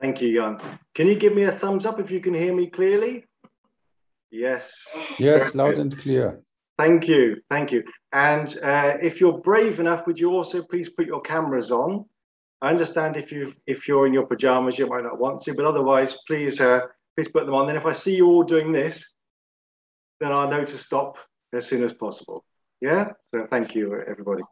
Thank you, Jan. Can you give me a thumbs up if you can hear me clearly? Yes. Yes, loud and clear. Thank you. Thank you. And uh, if you're brave enough, would you also please put your cameras on? I understand if you if you're in your pajamas, you might not want to, but otherwise, please uh, please put them on. Then if I see you all doing this, then I'll know to stop as soon as possible. Yeah. So thank you, everybody.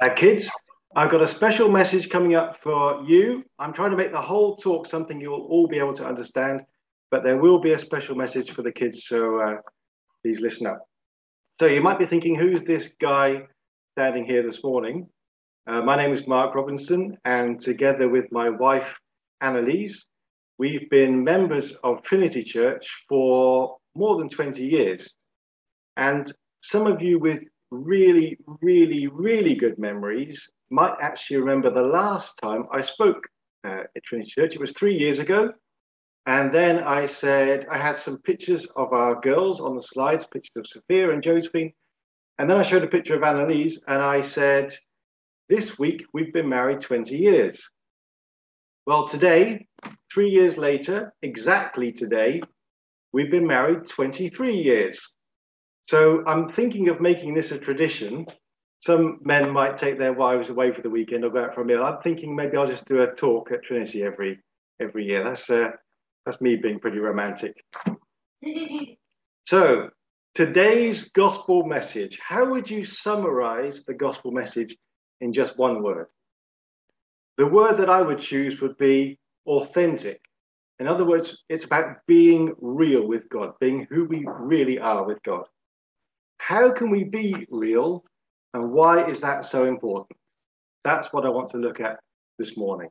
Uh, kids, I've got a special message coming up for you. I'm trying to make the whole talk something you'll all be able to understand, but there will be a special message for the kids. So uh, please listen up. So you might be thinking, who's this guy standing here this morning? Uh, my name is Mark Robinson, and together with my wife, Annalise, we've been members of Trinity Church for more than 20 years. And some of you with really, really, really good memories might actually remember the last time I spoke uh, at Trinity Church. It was three years ago. And then I said, I had some pictures of our girls on the slides, pictures of Sophia and Josephine. And then I showed a picture of Annalise and I said, this week, we've been married 20 years. Well, today, three years later, exactly today, we've been married 23 years. So I'm thinking of making this a tradition. Some men might take their wives away for the weekend or go out for a meal. I'm thinking maybe I'll just do a talk at Trinity every every year. That's uh, that's me being pretty romantic. so today's gospel message. How would you summarize the gospel message in just one word. The word that I would choose would be authentic. In other words, it's about being real with God, being who we really are with God. How can we be real and why is that so important? That's what I want to look at this morning.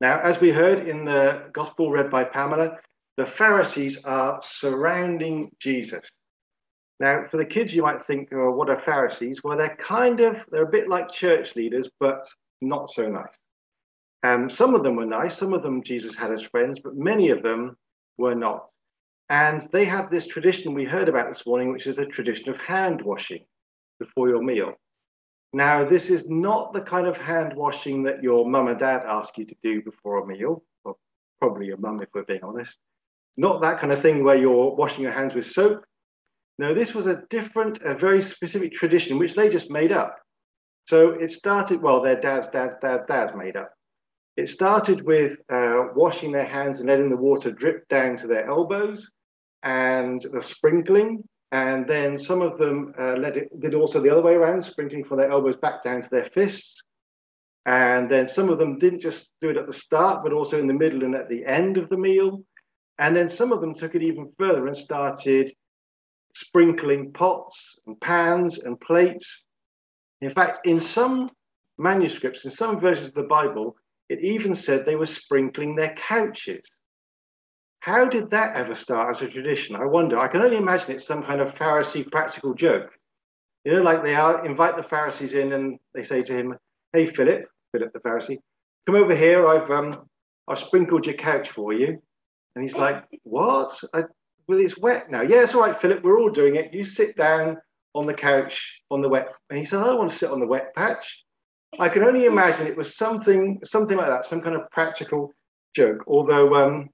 Now, as we heard in the gospel read by Pamela, the Pharisees are surrounding Jesus. Now, for the kids, you might think, oh, what are Pharisees? Well, they're kind of, they're a bit like church leaders, but not so nice. Um, some of them were nice. Some of them Jesus had as friends, but many of them were not. And they have this tradition we heard about this morning, which is a tradition of hand washing before your meal. Now, this is not the kind of hand washing that your mum and dad ask you to do before a meal, or probably your mum, if we're being honest. Not that kind of thing where you're washing your hands with soap no, this was a different, a very specific tradition which they just made up. So it started, well, their dads, dads, dads, dads made up. It started with uh, washing their hands and letting the water drip down to their elbows and the sprinkling. And then some of them uh, it, did also the other way around, sprinkling from their elbows back down to their fists. And then some of them didn't just do it at the start, but also in the middle and at the end of the meal. And then some of them took it even further and started sprinkling pots and pans and plates. In fact, in some manuscripts, in some versions of the Bible, it even said they were sprinkling their couches. How did that ever start as a tradition? I wonder. I can only imagine it's some kind of Pharisee practical joke. You know, like they are, invite the Pharisees in and they say to him, Hey, Philip, Philip the Pharisee, come over here. I've, um, I've sprinkled your couch for you. And he's like, What? I, well, it's wet now. Yeah, it's all right, Philip. We're all doing it. You sit down on the couch on the wet. And he said, I don't want to sit on the wet patch. I can only imagine it was something, something like that, some kind of practical joke. Although um,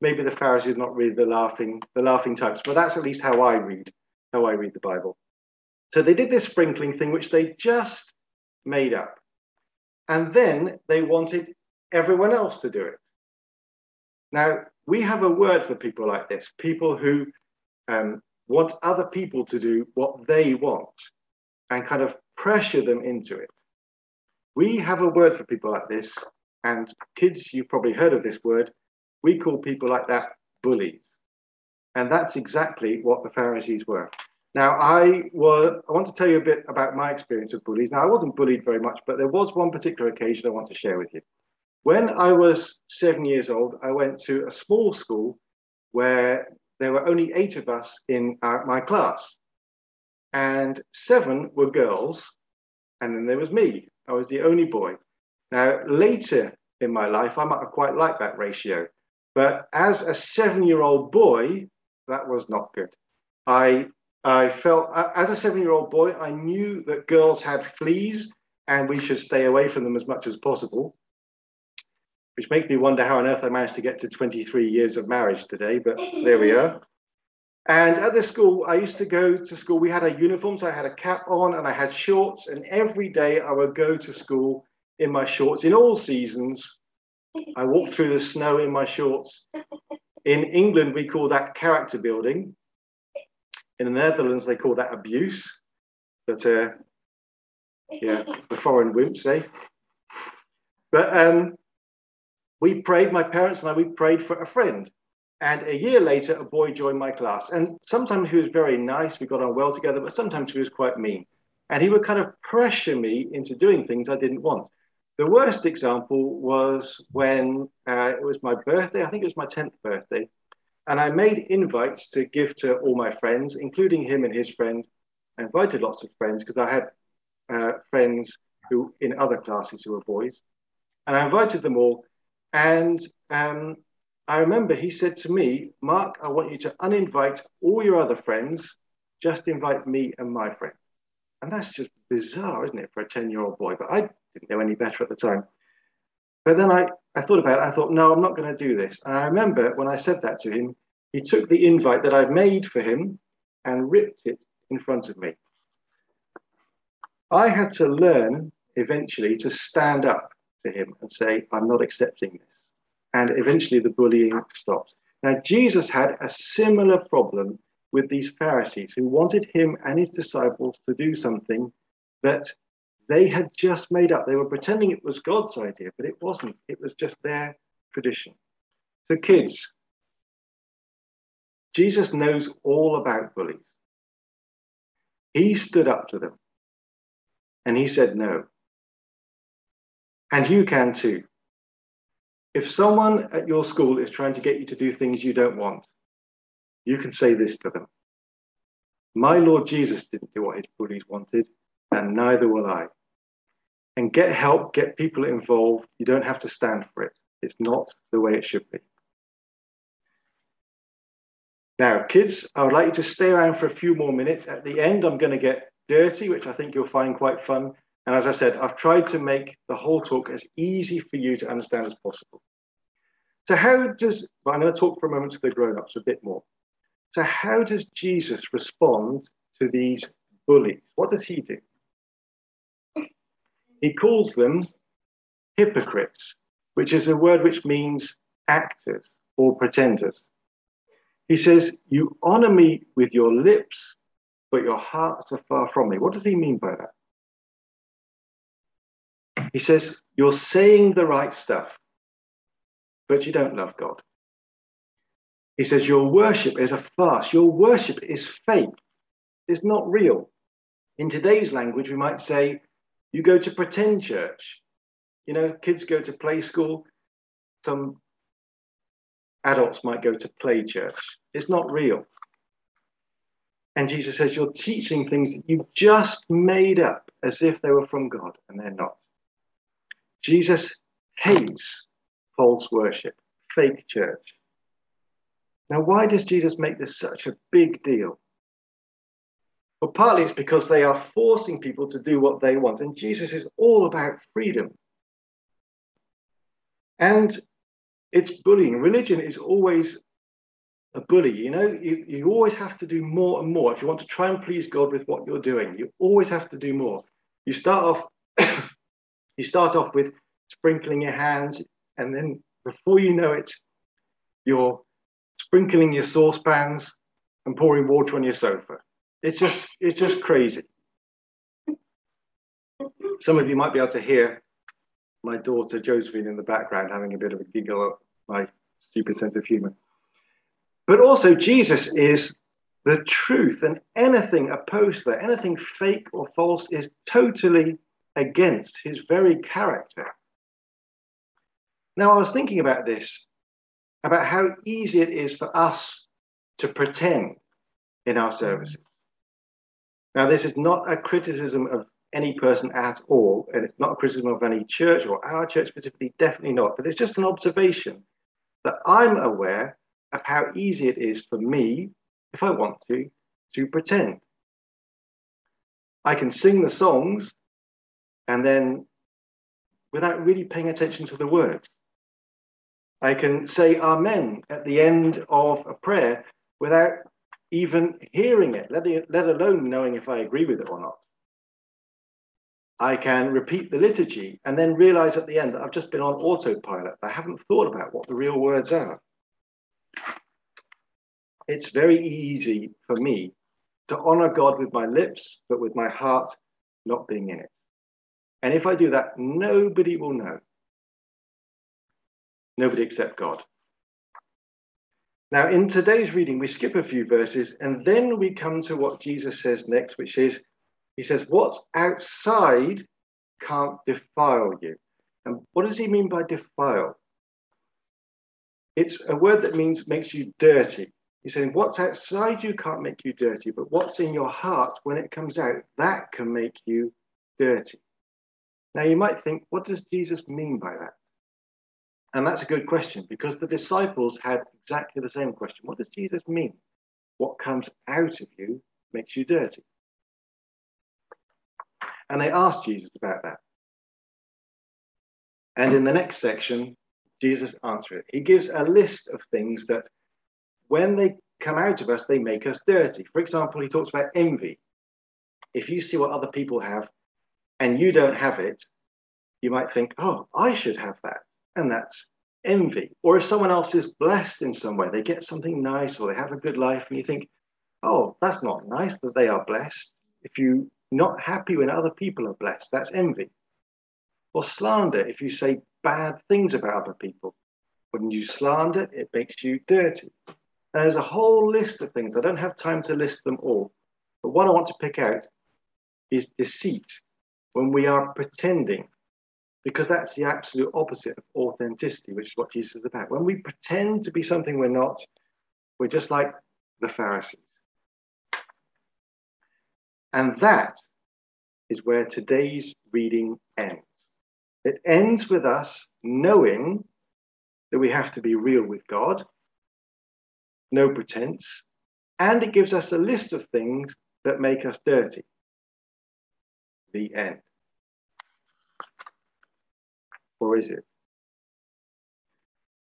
maybe the Pharisees not really the laughing, the laughing types, but that's at least how I read, how I read the Bible. So they did this sprinkling thing, which they just made up, and then they wanted everyone else to do it. Now, we have a word for people like this people who um, want other people to do what they want and kind of pressure them into it. We have a word for people like this, and kids, you've probably heard of this word. We call people like that bullies. And that's exactly what the Pharisees were. Now, I, was, I want to tell you a bit about my experience with bullies. Now, I wasn't bullied very much, but there was one particular occasion I want to share with you. When I was seven years old, I went to a small school where there were only eight of us in our, my class, and seven were girls, and then there was me. I was the only boy. Now, later in my life, I might have quite liked that ratio, but as a seven year old boy, that was not good. I I felt, as a seven year old boy, I knew that girls had fleas and we should stay away from them as much as possible which makes me wonder how on earth I managed to get to 23 years of marriage today, but there we are. And at the school, I used to go to school. We had a uniform, so I had a cap on and I had shorts. And every day I would go to school in my shorts in all seasons. I walked through the snow in my shorts. In England, we call that character building. In the Netherlands, they call that abuse. But uh, yeah, the foreign wimps, eh? But um, we prayed, my parents and I, we prayed for a friend. And a year later, a boy joined my class. And sometimes he was very nice, we got on well together, but sometimes he was quite mean. And he would kind of pressure me into doing things I didn't want. The worst example was when uh, it was my birthday, I think it was my 10th birthday. And I made invites to give to all my friends, including him and his friend. I invited lots of friends because I had uh, friends who in other classes who were boys. And I invited them all. And um, I remember he said to me, Mark, I want you to uninvite all your other friends, just invite me and my friend. And that's just bizarre, isn't it, for a 10 year old boy? But I didn't know any better at the time. But then I, I thought about it. I thought, no, I'm not going to do this. And I remember when I said that to him, he took the invite that I'd made for him and ripped it in front of me. I had to learn eventually to stand up to him and say, I'm not accepting this. And eventually the bullying stopped. Now, Jesus had a similar problem with these Pharisees who wanted him and his disciples to do something that they had just made up. They were pretending it was God's idea, but it wasn't. It was just their tradition. So, kids, Jesus knows all about bullies. He stood up to them and he said no. And you can too. If someone at your school is trying to get you to do things you don't want, you can say this to them My Lord Jesus didn't do what his bullies wanted, and neither will I. And get help, get people involved. You don't have to stand for it. It's not the way it should be. Now, kids, I would like you to stay around for a few more minutes. At the end, I'm going to get dirty, which I think you'll find quite fun. And as I said, I've tried to make the whole talk as easy for you to understand as possible. So, how does, I'm going to talk for a moment to the grown ups a bit more. So, how does Jesus respond to these bullies? What does he do? He calls them hypocrites, which is a word which means actors or pretenders. He says, You honor me with your lips, but your hearts are far from me. What does he mean by that? He says, You're saying the right stuff, but you don't love God. He says, Your worship is a farce. Your worship is fake. It's not real. In today's language, we might say, You go to pretend church. You know, kids go to play school. Some adults might go to play church. It's not real. And Jesus says, You're teaching things that you've just made up as if they were from God, and they're not. Jesus hates false worship, fake church. Now, why does Jesus make this such a big deal? Well, partly it's because they are forcing people to do what they want, and Jesus is all about freedom. And it's bullying. Religion is always a bully. You know, you, you always have to do more and more. If you want to try and please God with what you're doing, you always have to do more. You start off you start off with sprinkling your hands, and then before you know it, you're sprinkling your saucepans and pouring water on your sofa. It's just, it's just crazy. Some of you might be able to hear my daughter Josephine in the background having a bit of a giggle at my stupid sense of humor. But also, Jesus is the truth, and anything opposed to that, anything fake or false, is totally against his very character. Now, I was thinking about this, about how easy it is for us to pretend in our services. Now, this is not a criticism of any person at all, and it's not a criticism of any church or our church specifically, definitely not, but it's just an observation that I'm aware of how easy it is for me, if I want to, to pretend. I can sing the songs and then without really paying attention to the words. I can say Amen at the end of a prayer without even hearing it, let, alone knowing if I agree with it or not. I can repeat the liturgy and then realize at the end that I've just been on autopilot. I haven't thought about what the real words are. It's very easy for me to honor God with my lips, but with my heart not being in it. And if I do that, nobody will know. Nobody except God. Now, in today's reading, we skip a few verses and then we come to what Jesus says next, which is, He says, What's outside can't defile you. And what does He mean by defile? It's a word that means makes you dirty. He's saying, What's outside you can't make you dirty, but what's in your heart when it comes out, that can make you dirty. Now, you might think, What does Jesus mean by that? And that's a good question because the disciples had exactly the same question. What does Jesus mean? What comes out of you makes you dirty. And they asked Jesus about that. And in the next section, Jesus answers it. He gives a list of things that when they come out of us, they make us dirty. For example, he talks about envy. If you see what other people have and you don't have it, you might think, oh, I should have that and that's envy. Or if someone else is blessed in some way, they get something nice or they have a good life, and you think, oh, that's not nice that they are blessed. If you're not happy when other people are blessed, that's envy. Or slander, if you say bad things about other people. When you slander, it makes you dirty. And there's a whole list of things. I don't have time to list them all. But what I want to pick out is deceit, when we are pretending because that's the absolute opposite of authenticity, which is what Jesus is about. When we pretend to be something we're not, we're just like the Pharisees. And that is where today's reading ends. It ends with us knowing that we have to be real with God, no pretense, and it gives us a list of things that make us dirty. The end or is it?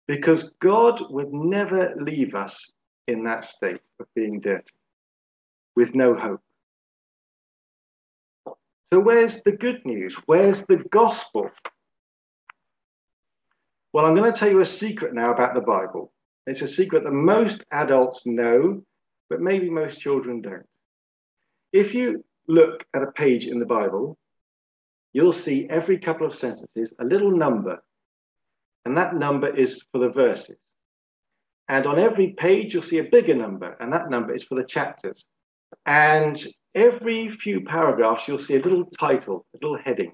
Because God would never leave us in that state of being dirty, with no hope. So, where's the good news? Where's the gospel? Well, I'm going to tell you a secret now about the Bible. It's a secret that most adults know, but maybe most children don't. If you look at a page in the Bible you'll see every couple of sentences a little number, and that number is for the verses. And on every page, you'll see a bigger number, and that number is for the chapters. And every few paragraphs, you'll see a little title, a little heading,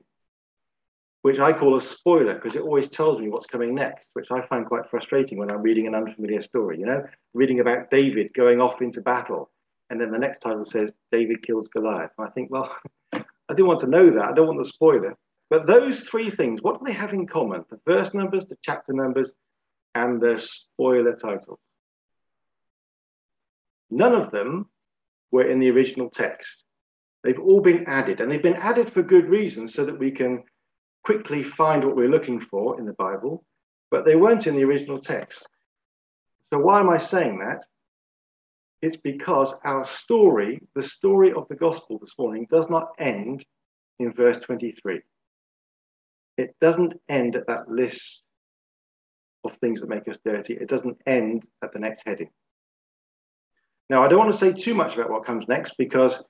which I call a spoiler because it always tells me what's coming next, which I find quite frustrating when I'm reading an unfamiliar story. You know, reading about David going off into battle, and then the next title says David kills Goliath. I think, well, I do want to know that. I don't want the spoiler. But those three things, what do they have in common? The verse numbers, the chapter numbers, and the spoiler titles. None of them were in the original text. They've all been added, and they've been added for good reasons so that we can quickly find what we're looking for in the Bible, but they weren't in the original text. So, why am I saying that? It's because our story, the story of the gospel this morning, does not end in verse 23. It doesn't end at that list of things that make us dirty. It doesn't end at the next heading. Now, I don't want to say too much about what comes next because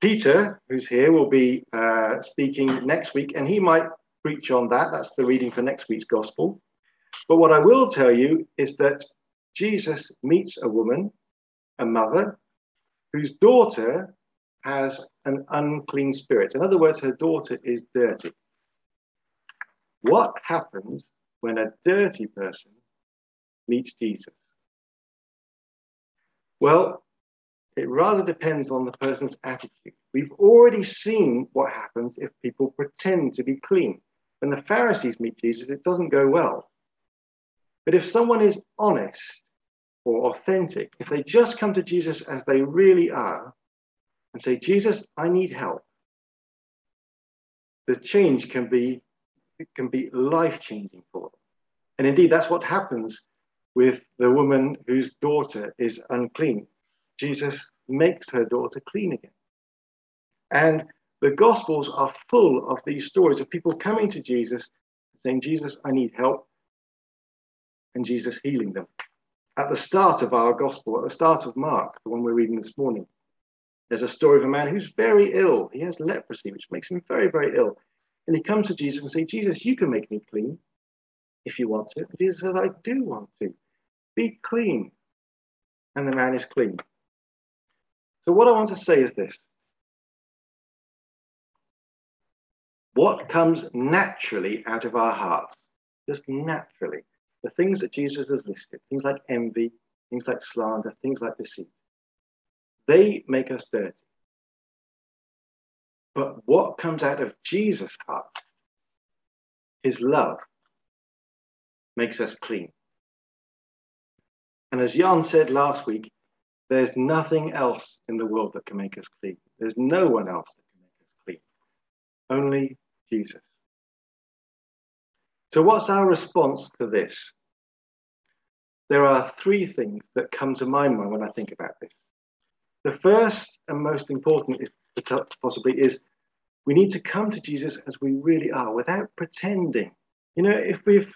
Peter, who's here, will be uh, speaking next week and he might preach on that. That's the reading for next week's gospel. But what I will tell you is that Jesus meets a woman a mother whose daughter has an unclean spirit. In other words, her daughter is dirty. What happens when a dirty person meets Jesus? Well, it rather depends on the person's attitude. We've already seen what happens if people pretend to be clean. When the Pharisees meet Jesus, it doesn't go well. But if someone is honest or authentic, if they just come to Jesus as they really are and say, Jesus, I need help, the change can be can be life changing for them. And indeed, that's what happens with the woman whose daughter is unclean. Jesus makes her daughter clean again. And the Gospels are full of these stories of people coming to Jesus saying, Jesus, I need help, and Jesus healing them. At the start of our Gospel, at the start of Mark, the one we're reading this morning, there's a story of a man who's very ill. He has leprosy, which makes him very, very ill. And he comes to Jesus and says, Jesus, you can make me clean if you want to. And Jesus says, I do want to. Be clean. And the man is clean. So, what I want to say is this what comes naturally out of our hearts, just naturally, the things that Jesus has listed, things like envy, things like slander, things like deceit, they make us dirty. But what comes out of Jesus' heart, his love, makes us clean. And as Jan said last week, there's nothing else in the world that can make us clean. There's no one else that can make us clean. Only Jesus. So, what's our response to this? There are three things that come to my mind when I think about this. The first and most important, possibly, is we need to come to Jesus as we really are without pretending. You know, if we've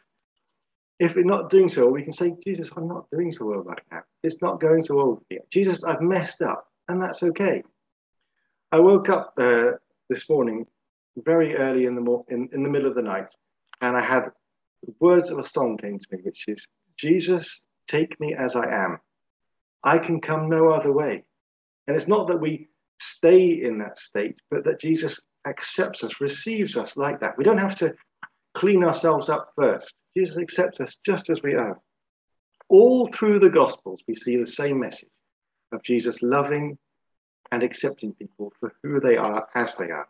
if we're not doing so, we can say, Jesus, I'm not doing so well right now. It's not going so well here. Jesus, I've messed up, and that's okay. I woke up uh, this morning very early in the mo- in, in the middle of the night, and I had words of a song came to me, which is, Jesus, take me as I am. I can come no other way. And it's not that we stay in that state, but that Jesus accepts us, receives us like that. We don't have to clean ourselves up first. Jesus accepts us just as we are. All through the Gospels, we see the same message of Jesus loving and accepting people for who they are as they are.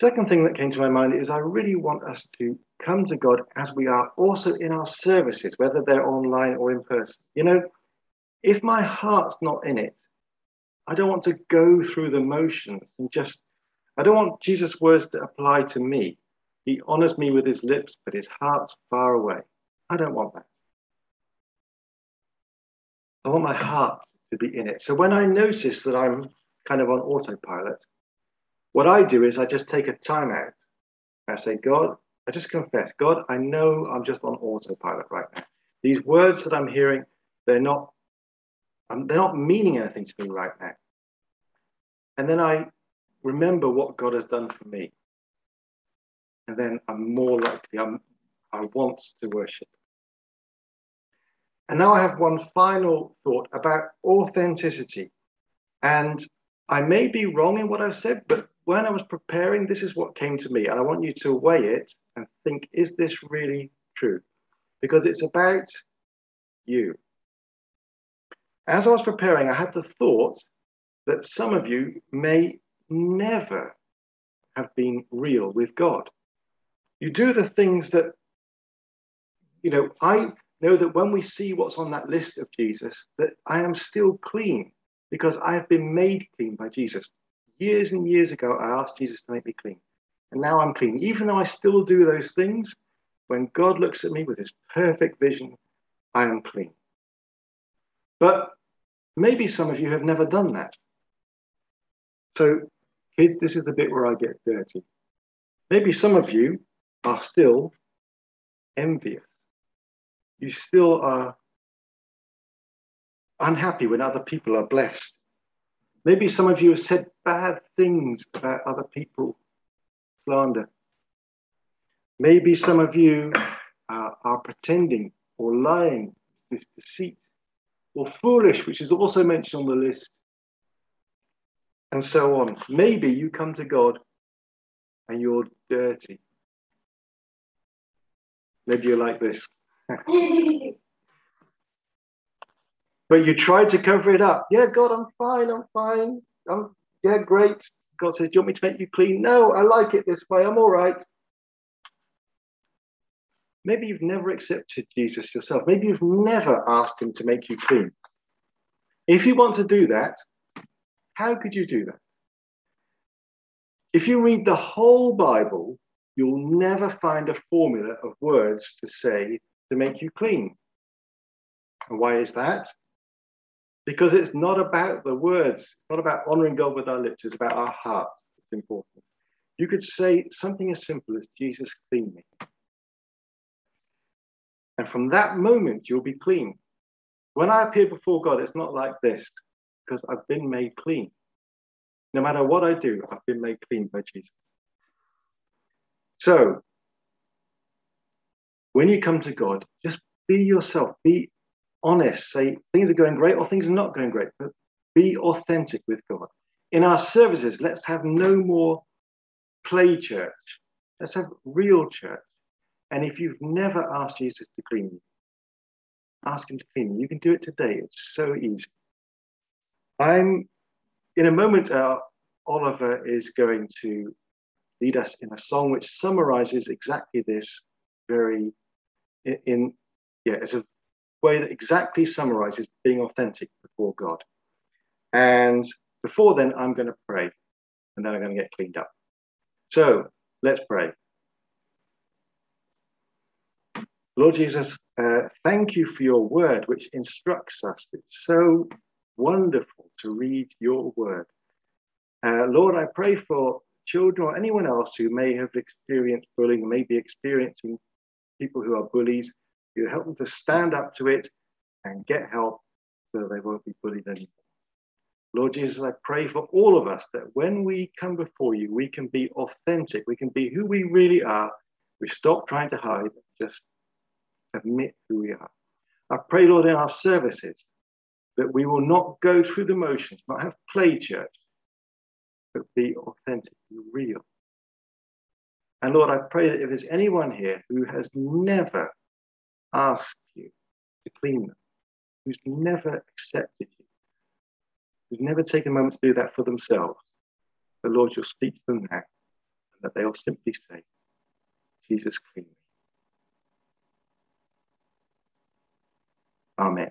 Second thing that came to my mind is I really want us to come to God as we are, also in our services, whether they're online or in person. You know, if my heart's not in it, I don't want to go through the motions and just, I don't want Jesus' words to apply to me. He honors me with his lips, but his heart's far away. I don't want that. I want my heart to be in it. So when I notice that I'm kind of on autopilot, what I do is I just take a time out. I say, God, I just confess, God, I know I'm just on autopilot right now. These words that I'm hearing, they're not, um, they're not meaning anything to me right now. And then I remember what God has done for me and then I'm more likely, I'm, I want to worship. And now I have one final thought about authenticity. And I may be wrong in what I've said, but when I was preparing, this is what came to me. And I want you to weigh it and think, is this really true? Because it's about you. As I was preparing, I had the thought that some of you may never have been real with God. You do the things that, you know, I know that when we see what's on that list of Jesus, that I am still clean because I have been made clean by Jesus. Years and years ago, I asked Jesus to make me clean. And now I'm clean. Even though I still do those things, when God looks at me with his perfect vision, I am clean. But maybe some of you have never done that. So, kids, this is the bit where I get dirty. Maybe some of you are still envious. You still are unhappy when other people are blessed. Maybe some of you have said bad things about other people, slander. Maybe some of you uh, are pretending or lying, this deceit, or foolish, which is also mentioned on the list, and so on. Maybe you come to God and you're dirty. Maybe you're like this. but you try to cover it up. Yeah, God, I'm fine. I'm fine. I'm yeah, great. God says, Do you want me to make you clean? No, I like it this way. I'm all right. Maybe you've never accepted Jesus yourself. Maybe you've never asked him to make you clean. If you want to do that, how could you do that? If you read the whole Bible, you'll never find a formula of words to say to make you clean. And why is that? Because it's not about the words, not about honoring God with our lips, it's about our hearts. It's important. You could say something as simple as Jesus clean me. And from that moment, you'll be clean. When I appear before God, it's not like this because I've been made clean. No matter what I do, I've been made clean by Jesus. So, when you come to God, just be yourself, be honest, say things are going great or things are not going great, but be authentic with God. In our services, let's have no more play church. Let's have real church. And if you've never asked Jesus to clean you, ask him to clean you. You can do it today. It's so easy. I'm in a moment, uh, Oliver is going to lead us in a song which summarizes exactly this very in, in yeah, it's a way that exactly summarizes being authentic before God. And before then, I'm going to pray and then I'm going to get cleaned up. So let's pray. Lord Jesus, uh, thank you for your word, which instructs us. It's so wonderful to read your word. Uh, Lord, I pray for children or anyone else who may have experienced bullying, may be experiencing people who are bullies. You help them to stand up to it and get help so they won't be bullied anymore. Lord Jesus, I pray for all of us that when we come before you, we can be authentic. We can be who we really are. We stop trying to hide, just admit who we are. I pray, Lord, in our services that we will not go through the motions, not have play church, but be authentic, be real. And Lord, I pray that if there's anyone here who has never asked you to clean them, who's never accepted you, who's never taken a moment to do that for themselves, the Lord, you'll speak to them now, and that they'll simply say, Jesus, clean me. Amen.